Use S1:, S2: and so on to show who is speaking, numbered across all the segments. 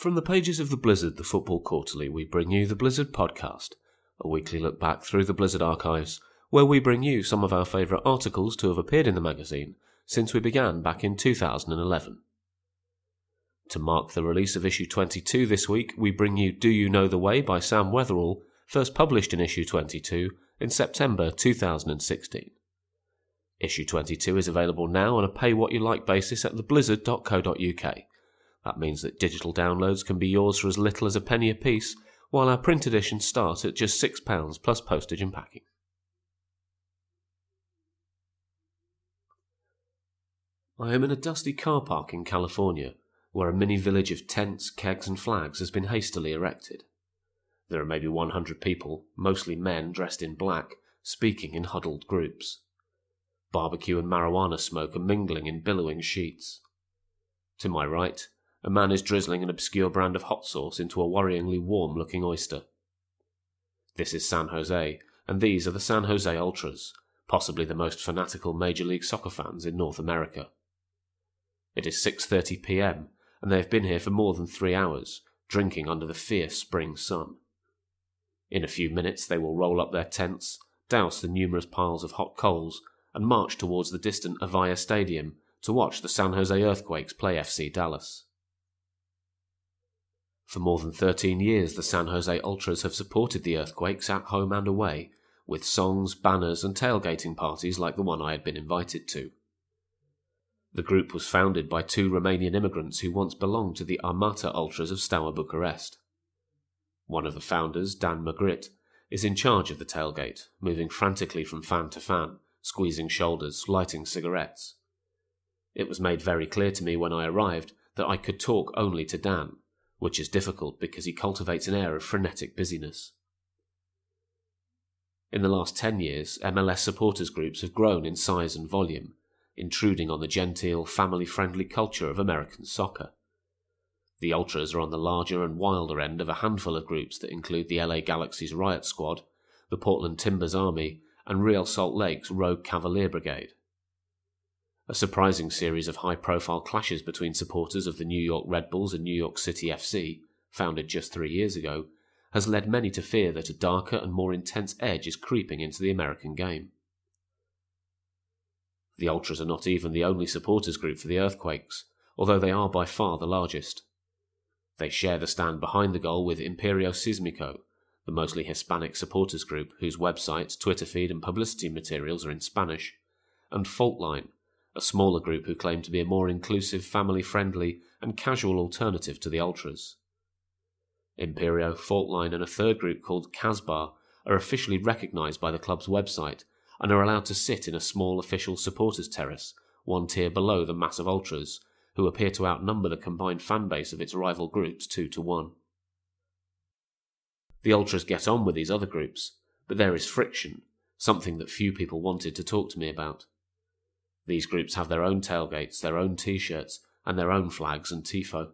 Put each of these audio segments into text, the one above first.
S1: From the pages of the Blizzard, the Football Quarterly, we bring you the Blizzard Podcast, a weekly look back through the Blizzard archives, where we bring you some of our favourite articles to have appeared in the magazine since we began back in 2011. To mark the release of issue 22 this week, we bring you Do You Know the Way by Sam Wetherell, first published in issue 22 in September 2016. Issue 22 is available now on a pay what you like basis at theblizzard.co.uk. That means that digital downloads can be yours for as little as a penny apiece, while our print editions start at just £6 plus postage and packing. I am in a dusty car park in California, where a mini village of tents, kegs, and flags has been hastily erected. There are maybe 100 people, mostly men dressed in black, speaking in huddled groups. Barbecue and marijuana smoke are mingling in billowing sheets. To my right, a man is drizzling an obscure brand of hot sauce into a worryingly warm looking oyster. This is San Jose, and these are the San Jose Ultras, possibly the most fanatical Major League Soccer fans in North America. It is 6:30 p.m., and they have been here for more than 3 hours, drinking under the fierce spring sun. In a few minutes they will roll up their tents, douse the numerous piles of hot coals, and march towards the distant Avaya Stadium to watch the San Jose Earthquakes play FC Dallas. For more than 13 years, the San Jose Ultras have supported the Earthquakes at home and away, with songs, banners, and tailgating parties like the one I had been invited to. The group was founded by two Romanian immigrants who once belonged to the Armata Ultras of Steaua Bucharest. One of the founders, Dan Magritte, is in charge of the tailgate, moving frantically from fan to fan, squeezing shoulders, lighting cigarettes. It was made very clear to me when I arrived that I could talk only to Dan, which is difficult because he cultivates an air of frenetic busyness. In the last ten years, MLS supporters groups have grown in size and volume, intruding on the genteel, family friendly culture of American soccer. The Ultras are on the larger and wilder end of a handful of groups that include the LA Galaxy's Riot Squad, the Portland Timbers Army, and Real Salt Lake's Rogue Cavalier Brigade. A surprising series of high profile clashes between supporters of the New York Red Bulls and New York City FC, founded just three years ago, has led many to fear that a darker and more intense edge is creeping into the American game. The Ultras are not even the only supporters group for the Earthquakes, although they are by far the largest. They share the stand behind the goal with Imperio Sismico, the mostly Hispanic supporters group whose website, Twitter feed, and publicity materials are in Spanish, and Faultline, a smaller group who claim to be a more inclusive, family friendly, and casual alternative to the Ultras. Imperio, Faultline, and a third group called Casbar are officially recognised by the club's website and are allowed to sit in a small official supporters terrace, one tier below the massive ultras, who appear to outnumber the combined fan base of its rival groups two to one. The ultras get on with these other groups, but there is friction, something that few people wanted to talk to me about. These groups have their own tailgates, their own t shirts, and their own flags and TIFO.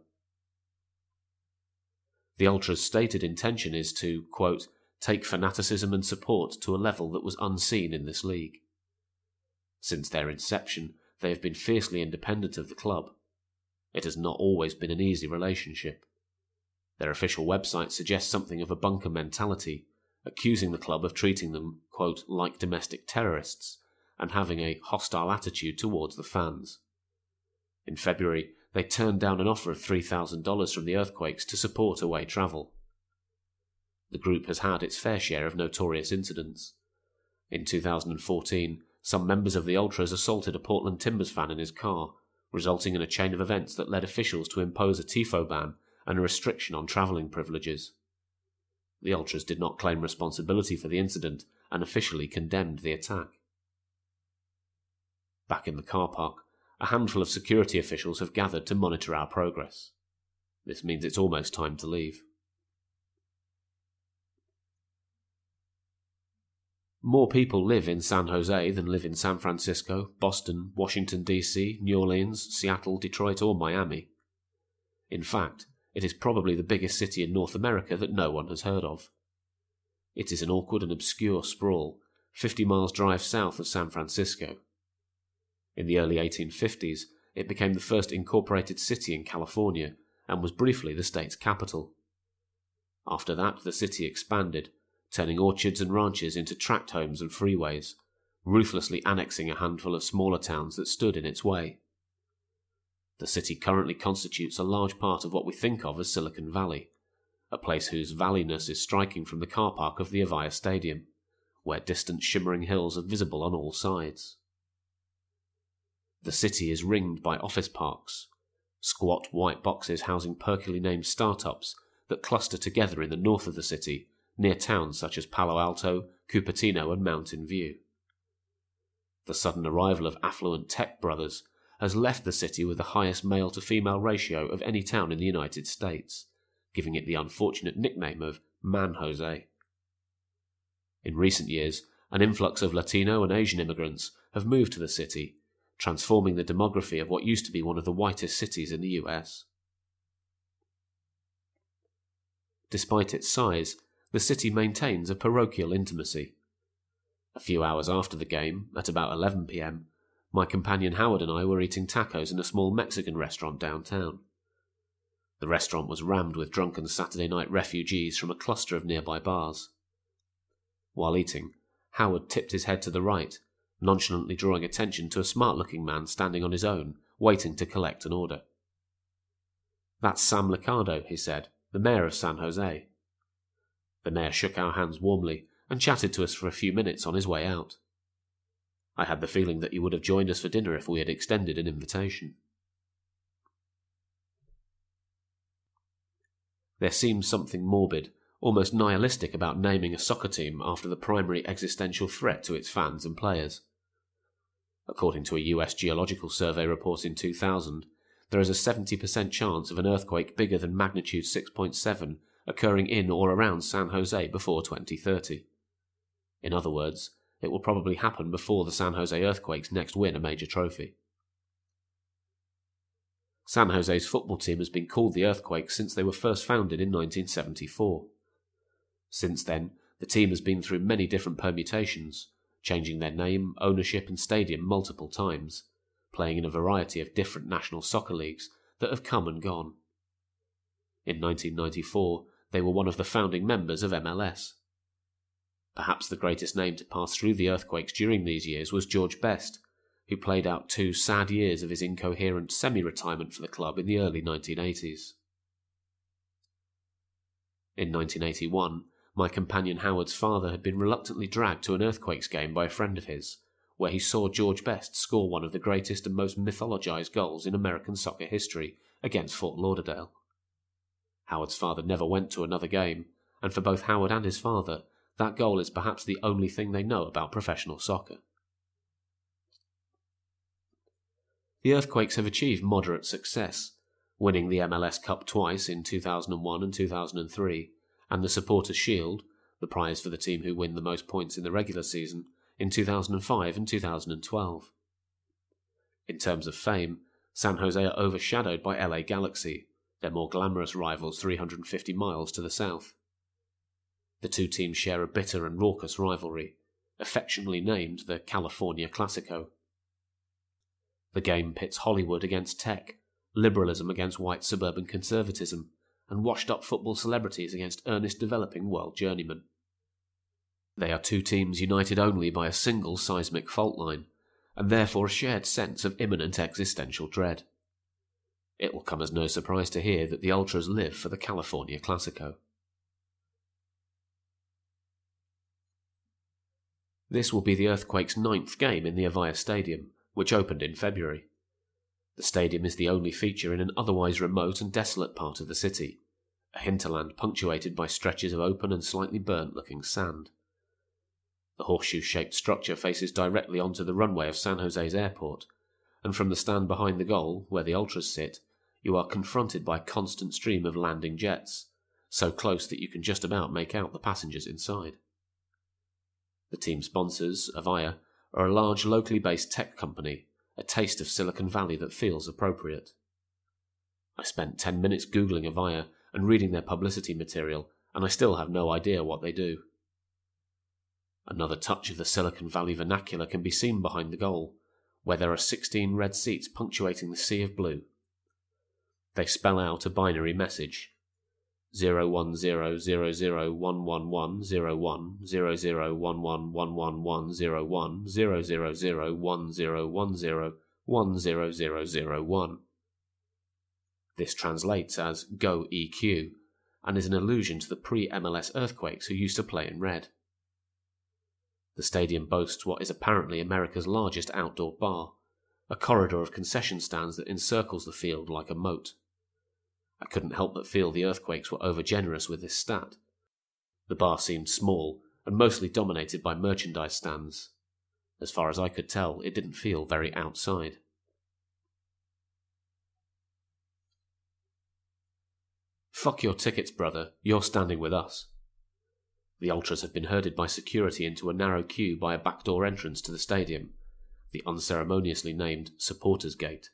S1: The Ultras' stated intention is to, quote, take fanaticism and support to a level that was unseen in this league. Since their inception, they have been fiercely independent of the club. It has not always been an easy relationship. Their official website suggests something of a bunker mentality, accusing the club of treating them, quote, like domestic terrorists and having a hostile attitude towards the fans. In February, they turned down an offer of $3,000 from the Earthquakes to support away travel. The group has had its fair share of notorious incidents. In 2014, some members of the Ultras assaulted a Portland Timbers fan in his car, resulting in a chain of events that led officials to impose a TIFO ban and a restriction on travelling privileges. The Ultras did not claim responsibility for the incident and officially condemned the attack. Back in the car park, a handful of security officials have gathered to monitor our progress. This means it's almost time to leave. More people live in San Jose than live in San Francisco, Boston, Washington, D.C., New Orleans, Seattle, Detroit, or Miami. In fact, it is probably the biggest city in North America that no one has heard of. It is an awkward and obscure sprawl, 50 miles drive south of San Francisco. In the early 1850s, it became the first incorporated city in California and was briefly the state's capital. After that, the city expanded, turning orchards and ranches into tract homes and freeways, ruthlessly annexing a handful of smaller towns that stood in its way. The city currently constitutes a large part of what we think of as Silicon Valley, a place whose valleyness is striking from the car park of the Avaya Stadium, where distant shimmering hills are visible on all sides. The city is ringed by office parks, squat white boxes housing perkily named startups that cluster together in the north of the city, near towns such as Palo Alto, Cupertino, and Mountain View. The sudden arrival of affluent tech brothers has left the city with the highest male to female ratio of any town in the United States, giving it the unfortunate nickname of Man Jose. In recent years, an influx of Latino and Asian immigrants have moved to the city, transforming the demography of what used to be one of the whitest cities in the US. Despite its size, the city maintains a parochial intimacy. A few hours after the game, at about 11 pm, my companion Howard and I were eating tacos in a small Mexican restaurant downtown. The restaurant was rammed with drunken Saturday night refugees from a cluster of nearby bars. While eating, Howard tipped his head to the right, nonchalantly drawing attention to a smart looking man standing on his own, waiting to collect an order. That's Sam Liccardo, he said, the mayor of San Jose. The mayor shook our hands warmly and chatted to us for a few minutes on his way out. I had the feeling that he would have joined us for dinner if we had extended an invitation. There seems something morbid, almost nihilistic about naming a soccer team after the primary existential threat to its fans and players. According to a US Geological Survey report in 2000, there is a 70% chance of an earthquake bigger than magnitude 6.7 occurring in or around San Jose before 2030. In other words, it will probably happen before the San Jose Earthquakes next win a major trophy. San Jose's football team has been called the Earthquakes since they were first founded in 1974. Since then, the team has been through many different permutations, changing their name, ownership, and stadium multiple times, playing in a variety of different national soccer leagues that have come and gone. In 1994, they were one of the founding members of MLS. Perhaps the greatest name to pass through the earthquakes during these years was George Best, who played out two sad years of his incoherent semi retirement for the club in the early 1980s. In 1981, my companion Howard's father had been reluctantly dragged to an Earthquakes game by a friend of his, where he saw George Best score one of the greatest and most mythologized goals in American soccer history against Fort Lauderdale. Howard's father never went to another game, and for both Howard and his father, that goal is perhaps the only thing they know about professional soccer. The Earthquakes have achieved moderate success, winning the MLS Cup twice in 2001 and 2003, and the Supporters' Shield, the prize for the team who win the most points in the regular season, in 2005 and 2012. In terms of fame, San Jose are overshadowed by LA Galaxy, their more glamorous rivals 350 miles to the south. The two teams share a bitter and raucous rivalry, affectionately named the California Classico. The game pits Hollywood against tech, liberalism against white suburban conservatism, and washed up football celebrities against earnest developing world journeymen. They are two teams united only by a single seismic fault line, and therefore a shared sense of imminent existential dread. It will come as no surprise to hear that the Ultras live for the California Classico. This will be the Earthquake's ninth game in the Avaya Stadium, which opened in February. The stadium is the only feature in an otherwise remote and desolate part of the city, a hinterland punctuated by stretches of open and slightly burnt looking sand. The horseshoe shaped structure faces directly onto the runway of San Jose's airport, and from the stand behind the goal, where the Ultras sit, you are confronted by a constant stream of landing jets, so close that you can just about make out the passengers inside. The team sponsors, Avaya, are a large locally based tech company a taste of Silicon Valley that feels appropriate. I spent 10 minutes Googling Avaya and reading their publicity material, and I still have no idea what they do. Another touch of the Silicon Valley vernacular can be seen behind the goal, where there are 16 red seats punctuating the sea of blue. They spell out a binary message zero one zero zero zero one one one zero one zero zero one one one one one zero one zero zero zero one zero one zero one zero zero zero one. This translates as Go EQ and is an allusion to the pre MLS earthquakes who used to play in red. The stadium boasts what is apparently America's largest outdoor bar, a corridor of concession stands that encircles the field like a moat. I couldn't help but feel the earthquakes were overgenerous with this stat. The bar seemed small and mostly dominated by merchandise stands. As far as I could tell, it didn't feel very outside. Fuck your tickets, brother. You're standing with us. The Ultras have been herded by security into a narrow queue by a backdoor entrance to the stadium, the unceremoniously named Supporters Gate.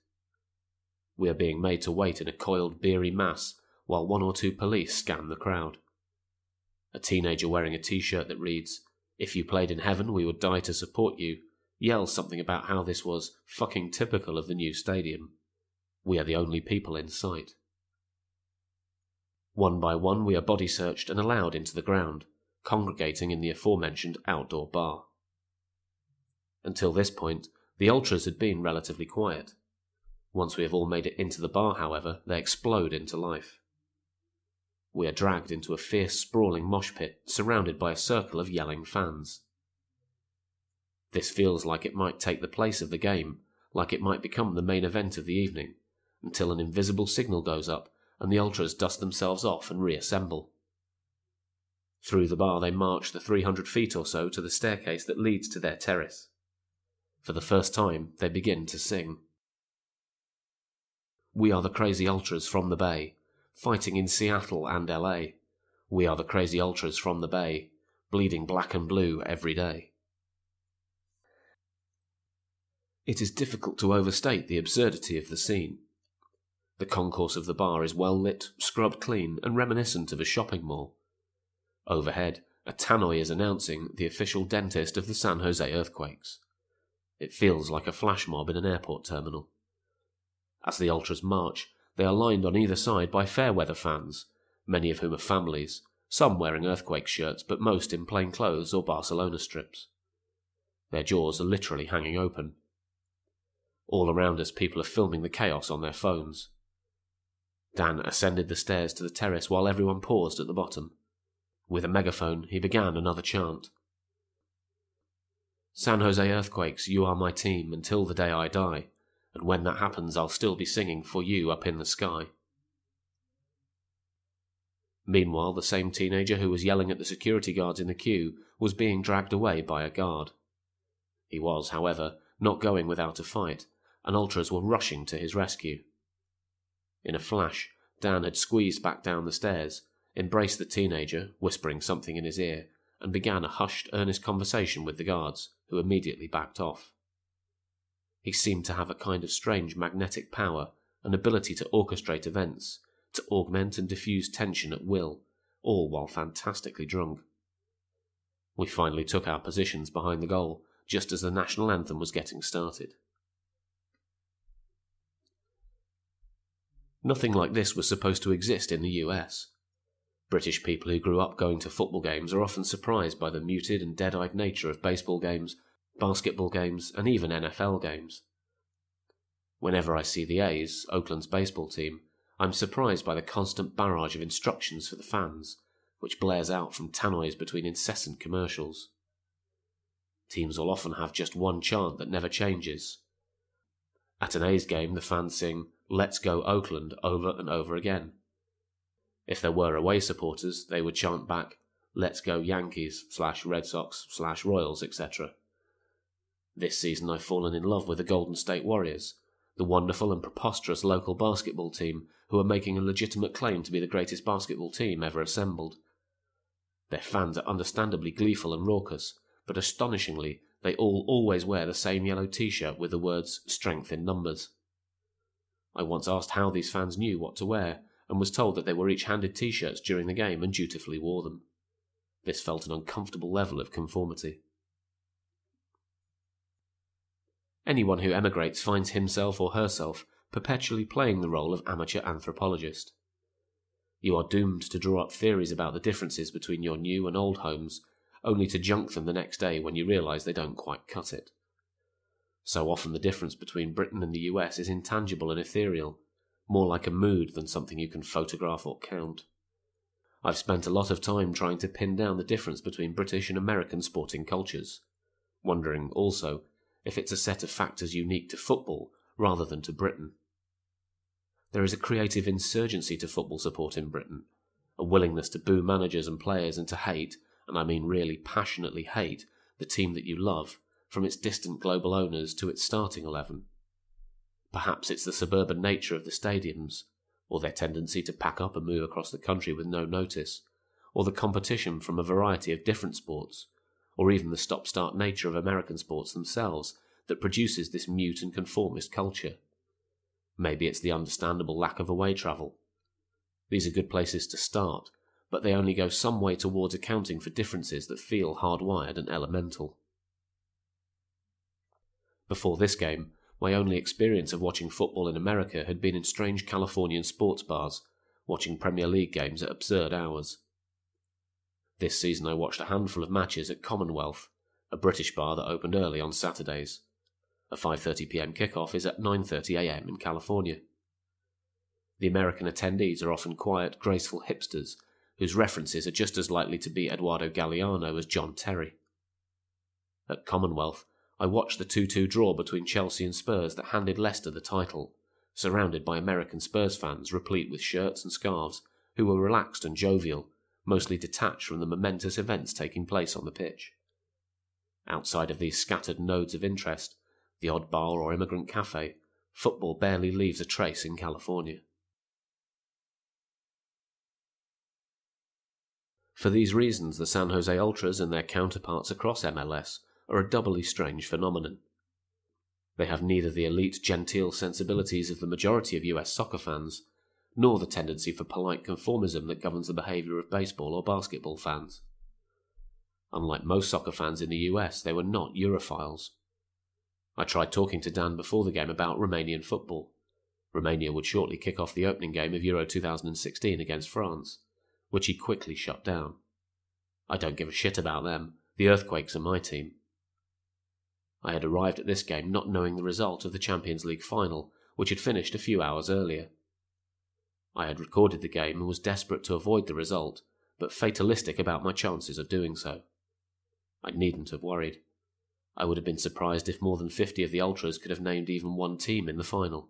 S1: We are being made to wait in a coiled, beery mass while one or two police scan the crowd. A teenager wearing a t shirt that reads, If you played in heaven, we would die to support you, yells something about how this was fucking typical of the new stadium. We are the only people in sight. One by one, we are body searched and allowed into the ground, congregating in the aforementioned outdoor bar. Until this point, the ultras had been relatively quiet. Once we have all made it into the bar, however, they explode into life. We are dragged into a fierce, sprawling mosh pit surrounded by a circle of yelling fans. This feels like it might take the place of the game, like it might become the main event of the evening, until an invisible signal goes up and the ultras dust themselves off and reassemble. Through the bar they march the 300 feet or so to the staircase that leads to their terrace. For the first time, they begin to sing. We are the crazy ultras from the Bay, fighting in Seattle and LA. We are the crazy ultras from the Bay, bleeding black and blue every day. It is difficult to overstate the absurdity of the scene. The concourse of the bar is well lit, scrubbed clean, and reminiscent of a shopping mall. Overhead, a tannoy is announcing the official dentist of the San Jose earthquakes. It feels like a flash mob in an airport terminal. As the Ultras march, they are lined on either side by Fairweather fans, many of whom are families, some wearing earthquake shirts, but most in plain clothes or Barcelona strips. Their jaws are literally hanging open. All around us, people are filming the chaos on their phones. Dan ascended the stairs to the terrace while everyone paused at the bottom. With a megaphone, he began another chant. San Jose Earthquakes, you are my team until the day I die and when that happens, I'll still be singing for you up in the sky. Meanwhile, the same teenager who was yelling at the security guards in the queue was being dragged away by a guard. He was, however, not going without a fight, and ultras were rushing to his rescue. In a flash, Dan had squeezed back down the stairs, embraced the teenager, whispering something in his ear, and began a hushed, earnest conversation with the guards, who immediately backed off. He seemed to have a kind of strange magnetic power, an ability to orchestrate events, to augment and diffuse tension at will, all while fantastically drunk. We finally took our positions behind the goal, just as the national anthem was getting started. Nothing like this was supposed to exist in the US. British people who grew up going to football games are often surprised by the muted and dead eyed nature of baseball games basketball games, and even NFL games. Whenever I see the A's, Oakland's baseball team, I'm surprised by the constant barrage of instructions for the fans, which blares out from tannoys between incessant commercials. Teams will often have just one chant that never changes. At an A's game, the fans sing, Let's go Oakland over and over again. If there were away supporters, they would chant back, Let's go Yankees slash Red Sox slash Royals, etc. This season I've fallen in love with the Golden State Warriors, the wonderful and preposterous local basketball team who are making a legitimate claim to be the greatest basketball team ever assembled. Their fans are understandably gleeful and raucous, but astonishingly, they all always wear the same yellow t shirt with the words strength in numbers. I once asked how these fans knew what to wear, and was told that they were each handed t shirts during the game and dutifully wore them. This felt an uncomfortable level of conformity. Anyone who emigrates finds himself or herself perpetually playing the role of amateur anthropologist. You are doomed to draw up theories about the differences between your new and old homes, only to junk them the next day when you realise they don't quite cut it. So often the difference between Britain and the US is intangible and ethereal, more like a mood than something you can photograph or count. I've spent a lot of time trying to pin down the difference between British and American sporting cultures, wondering also if it's a set of factors unique to football rather than to Britain. There is a creative insurgency to football support in Britain, a willingness to boo managers and players and to hate, and I mean really passionately hate, the team that you love, from its distant global owners to its starting eleven. Perhaps it's the suburban nature of the stadiums, or their tendency to pack up and move across the country with no notice, or the competition from a variety of different sports, or even the stop start nature of American sports themselves that produces this mute and conformist culture. Maybe it's the understandable lack of away travel. These are good places to start, but they only go some way towards accounting for differences that feel hardwired and elemental. Before this game, my only experience of watching football in America had been in strange Californian sports bars, watching Premier League games at absurd hours. This season I watched a handful of matches at Commonwealth, a British bar that opened early on Saturdays. A 5:30 p.m. kickoff is at 9:30 a.m. in California. The American attendees are often quiet, graceful hipsters whose references are just as likely to be Eduardo Galeano as John Terry. At Commonwealth, I watched the 2 2 draw between Chelsea and Spurs that handed Leicester the title, surrounded by American Spurs fans replete with shirts and scarves who were relaxed and jovial, mostly detached from the momentous events taking place on the pitch. Outside of these scattered nodes of interest, the odd bar or immigrant cafe, football barely leaves a trace in California. For these reasons, the San Jose Ultras and their counterparts across MLS are a doubly strange phenomenon. They have neither the elite genteel sensibilities of the majority of US soccer fans, nor the tendency for polite conformism that governs the behaviour of baseball or basketball fans. Unlike most soccer fans in the US, they were not Europhiles. I tried talking to Dan before the game about Romanian football. Romania would shortly kick off the opening game of Euro 2016 against France, which he quickly shut down. I don't give a shit about them. The Earthquakes are my team. I had arrived at this game not knowing the result of the Champions League final, which had finished a few hours earlier. I had recorded the game and was desperate to avoid the result, but fatalistic about my chances of doing so. I needn't have worried. I would have been surprised if more than 50 of the Ultras could have named even one team in the final.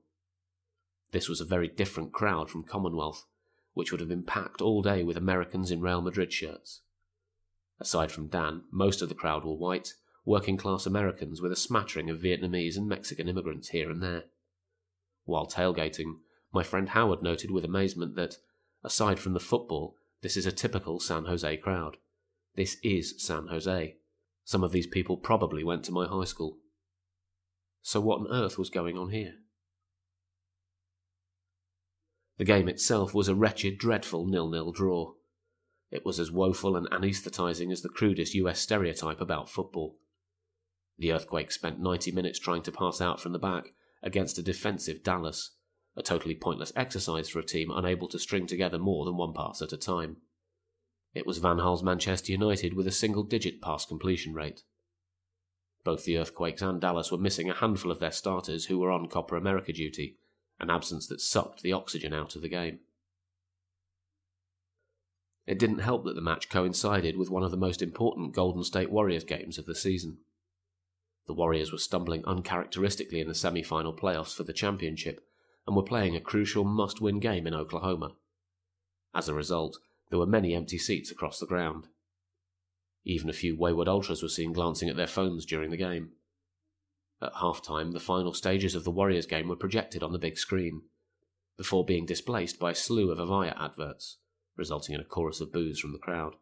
S1: This was a very different crowd from Commonwealth, which would have been packed all day with Americans in Real Madrid shirts. Aside from Dan, most of the crowd were white, working class Americans with a smattering of Vietnamese and Mexican immigrants here and there. While tailgating, my friend Howard noted with amazement that, aside from the football, this is a typical San Jose crowd. This is San Jose. Some of these people probably went to my high school. So, what on earth was going on here? The game itself was a wretched, dreadful nil-nil draw. It was as woeful and anaesthetising as the crudest US stereotype about football. The Earthquake spent 90 minutes trying to pass out from the back against a defensive Dallas, a totally pointless exercise for a team unable to string together more than one pass at a time. It was Van Gaal's Manchester United with a single digit pass completion rate. Both the Earthquakes and Dallas were missing a handful of their starters who were on Copa America duty, an absence that sucked the oxygen out of the game. It didn't help that the match coincided with one of the most important Golden State Warriors games of the season. The Warriors were stumbling uncharacteristically in the semi final playoffs for the championship and were playing a crucial must win game in Oklahoma. As a result, there were many empty seats across the ground. Even a few wayward ultras were seen glancing at their phones during the game. At half time, the final stages of the Warriors game were projected on the big screen, before being displaced by a slew of Avaya adverts, resulting in a chorus of boos from the crowd.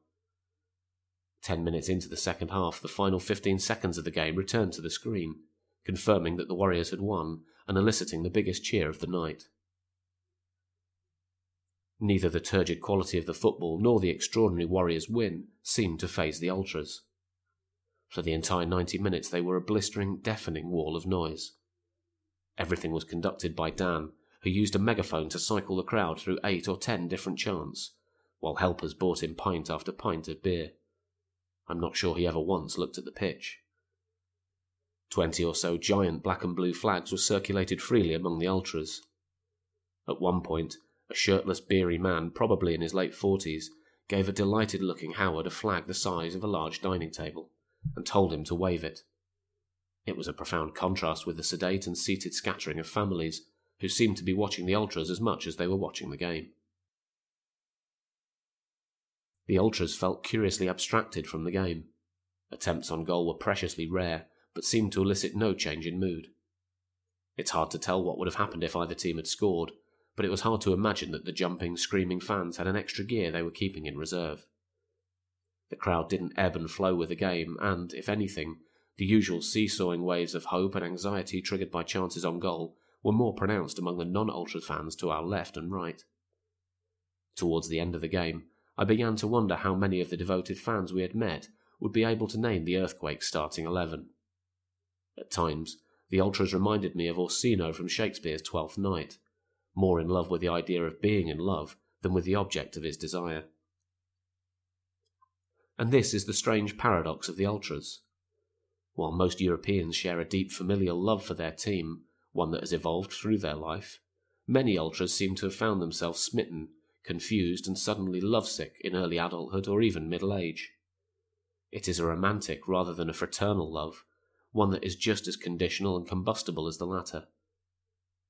S1: Ten minutes into the second half, the final 15 seconds of the game returned to the screen, confirming that the Warriors had won and eliciting the biggest cheer of the night. Neither the turgid quality of the football nor the extraordinary Warriors' win seemed to faze the Ultras. For the entire 90 minutes, they were a blistering, deafening wall of noise. Everything was conducted by Dan, who used a megaphone to cycle the crowd through eight or ten different chants, while helpers brought in pint after pint of beer. I'm not sure he ever once looked at the pitch. Twenty or so giant black and blue flags were circulated freely among the ultras. At one point, a shirtless, beery man, probably in his late forties, gave a delighted looking Howard a flag the size of a large dining table, and told him to wave it. It was a profound contrast with the sedate and seated scattering of families, who seemed to be watching the ultras as much as they were watching the game. The ultras felt curiously abstracted from the game. Attempts on goal were preciously rare, but seemed to elicit no change in mood. It's hard to tell what would have happened if either team had scored, but it was hard to imagine that the jumping, screaming fans had an extra gear they were keeping in reserve. The crowd didn't ebb and flow with the game, and, if anything, the usual seesawing waves of hope and anxiety triggered by chances on goal were more pronounced among the non Ultra fans to our left and right. Towards the end of the game, I began to wonder how many of the devoted fans we had met would be able to name the earthquake starting eleven. At times, the Ultras reminded me of Orsino from Shakespeare's Twelfth Night, more in love with the idea of being in love than with the object of his desire. And this is the strange paradox of the Ultras. While most Europeans share a deep familial love for their team, one that has evolved through their life, many Ultras seem to have found themselves smitten, confused, and suddenly lovesick in early adulthood or even middle age. It is a romantic rather than a fraternal love, one that is just as conditional and combustible as the latter.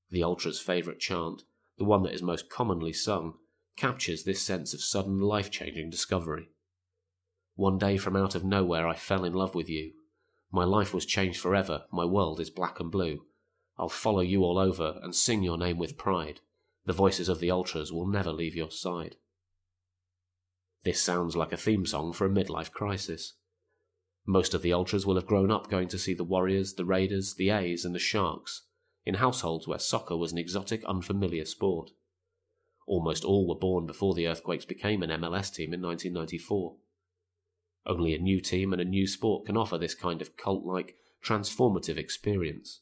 S1: The Ultra's favourite chant, the one that is most commonly sung, captures this sense of sudden life changing discovery. One day from out of nowhere I fell in love with you. My life was changed forever, my world is black and blue. I'll follow you all over and sing your name with pride. The voices of the Ultras will never leave your side. This sounds like a theme song for a midlife crisis. Most of the Ultras will have grown up going to see the Warriors, the Raiders, the A's, and the Sharks, in households where soccer was an exotic, unfamiliar sport. Almost all were born before the Earthquakes became an MLS team in 1994. Only a new team and a new sport can offer this kind of cult like, transformative experience.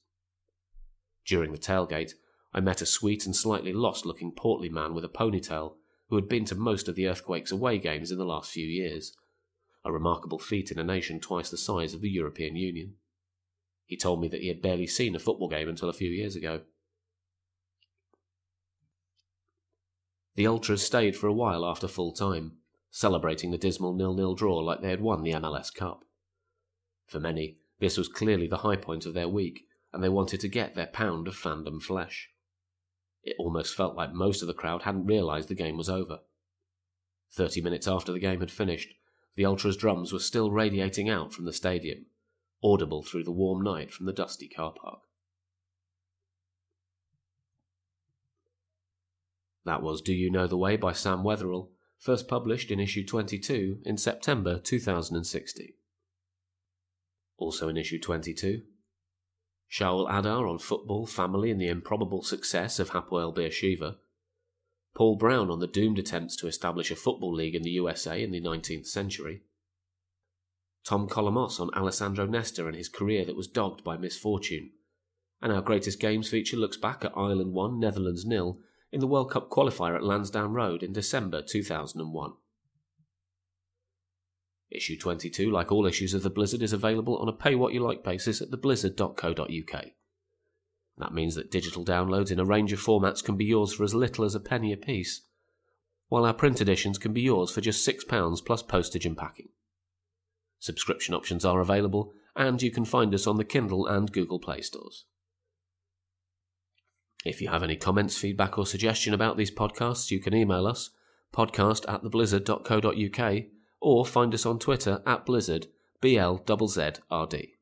S1: During the tailgate, I met a sweet and slightly lost looking portly man with a ponytail who had been to most of the Earthquake's away games in the last few years a remarkable feat in a nation twice the size of the European Union. He told me that he had barely seen a football game until a few years ago. The Ultras stayed for a while after full time, celebrating the dismal nil-nil draw like they had won the MLS Cup. For many, this was clearly the high point of their week, and they wanted to get their pound of fandom flesh. It almost felt like most of the crowd hadn't realised the game was over. Thirty minutes after the game had finished, the Ultras' drums were still radiating out from the stadium, audible through the warm night from the dusty car park. That was Do You Know the Way by Sam Wetherell, first published in issue 22 in September 2016. Also in issue 22, Shaul Adar on football, family, and the improbable success of Hapoel Beersheva, Paul Brown on the doomed attempts to establish a football league in the USA in the 19th century, Tom Colomos on Alessandro Nesta and his career that was dogged by misfortune, and our greatest games feature looks back at Ireland 1, Netherlands nil in the World Cup qualifier at Lansdowne Road in December 2001. Issue 22, like all issues of The Blizzard, is available on a pay what you like basis at theblizzard.co.uk. That means that digital downloads in a range of formats can be yours for as little as a penny apiece, while our print editions can be yours for just £6 plus postage and packing. Subscription options are available, and you can find us on the Kindle and Google Play stores. If you have any comments, feedback, or suggestion about these podcasts, you can email us podcast at theblizzard.co.uk or find us on Twitter at blizzard, B-L-Z-Z-R-D.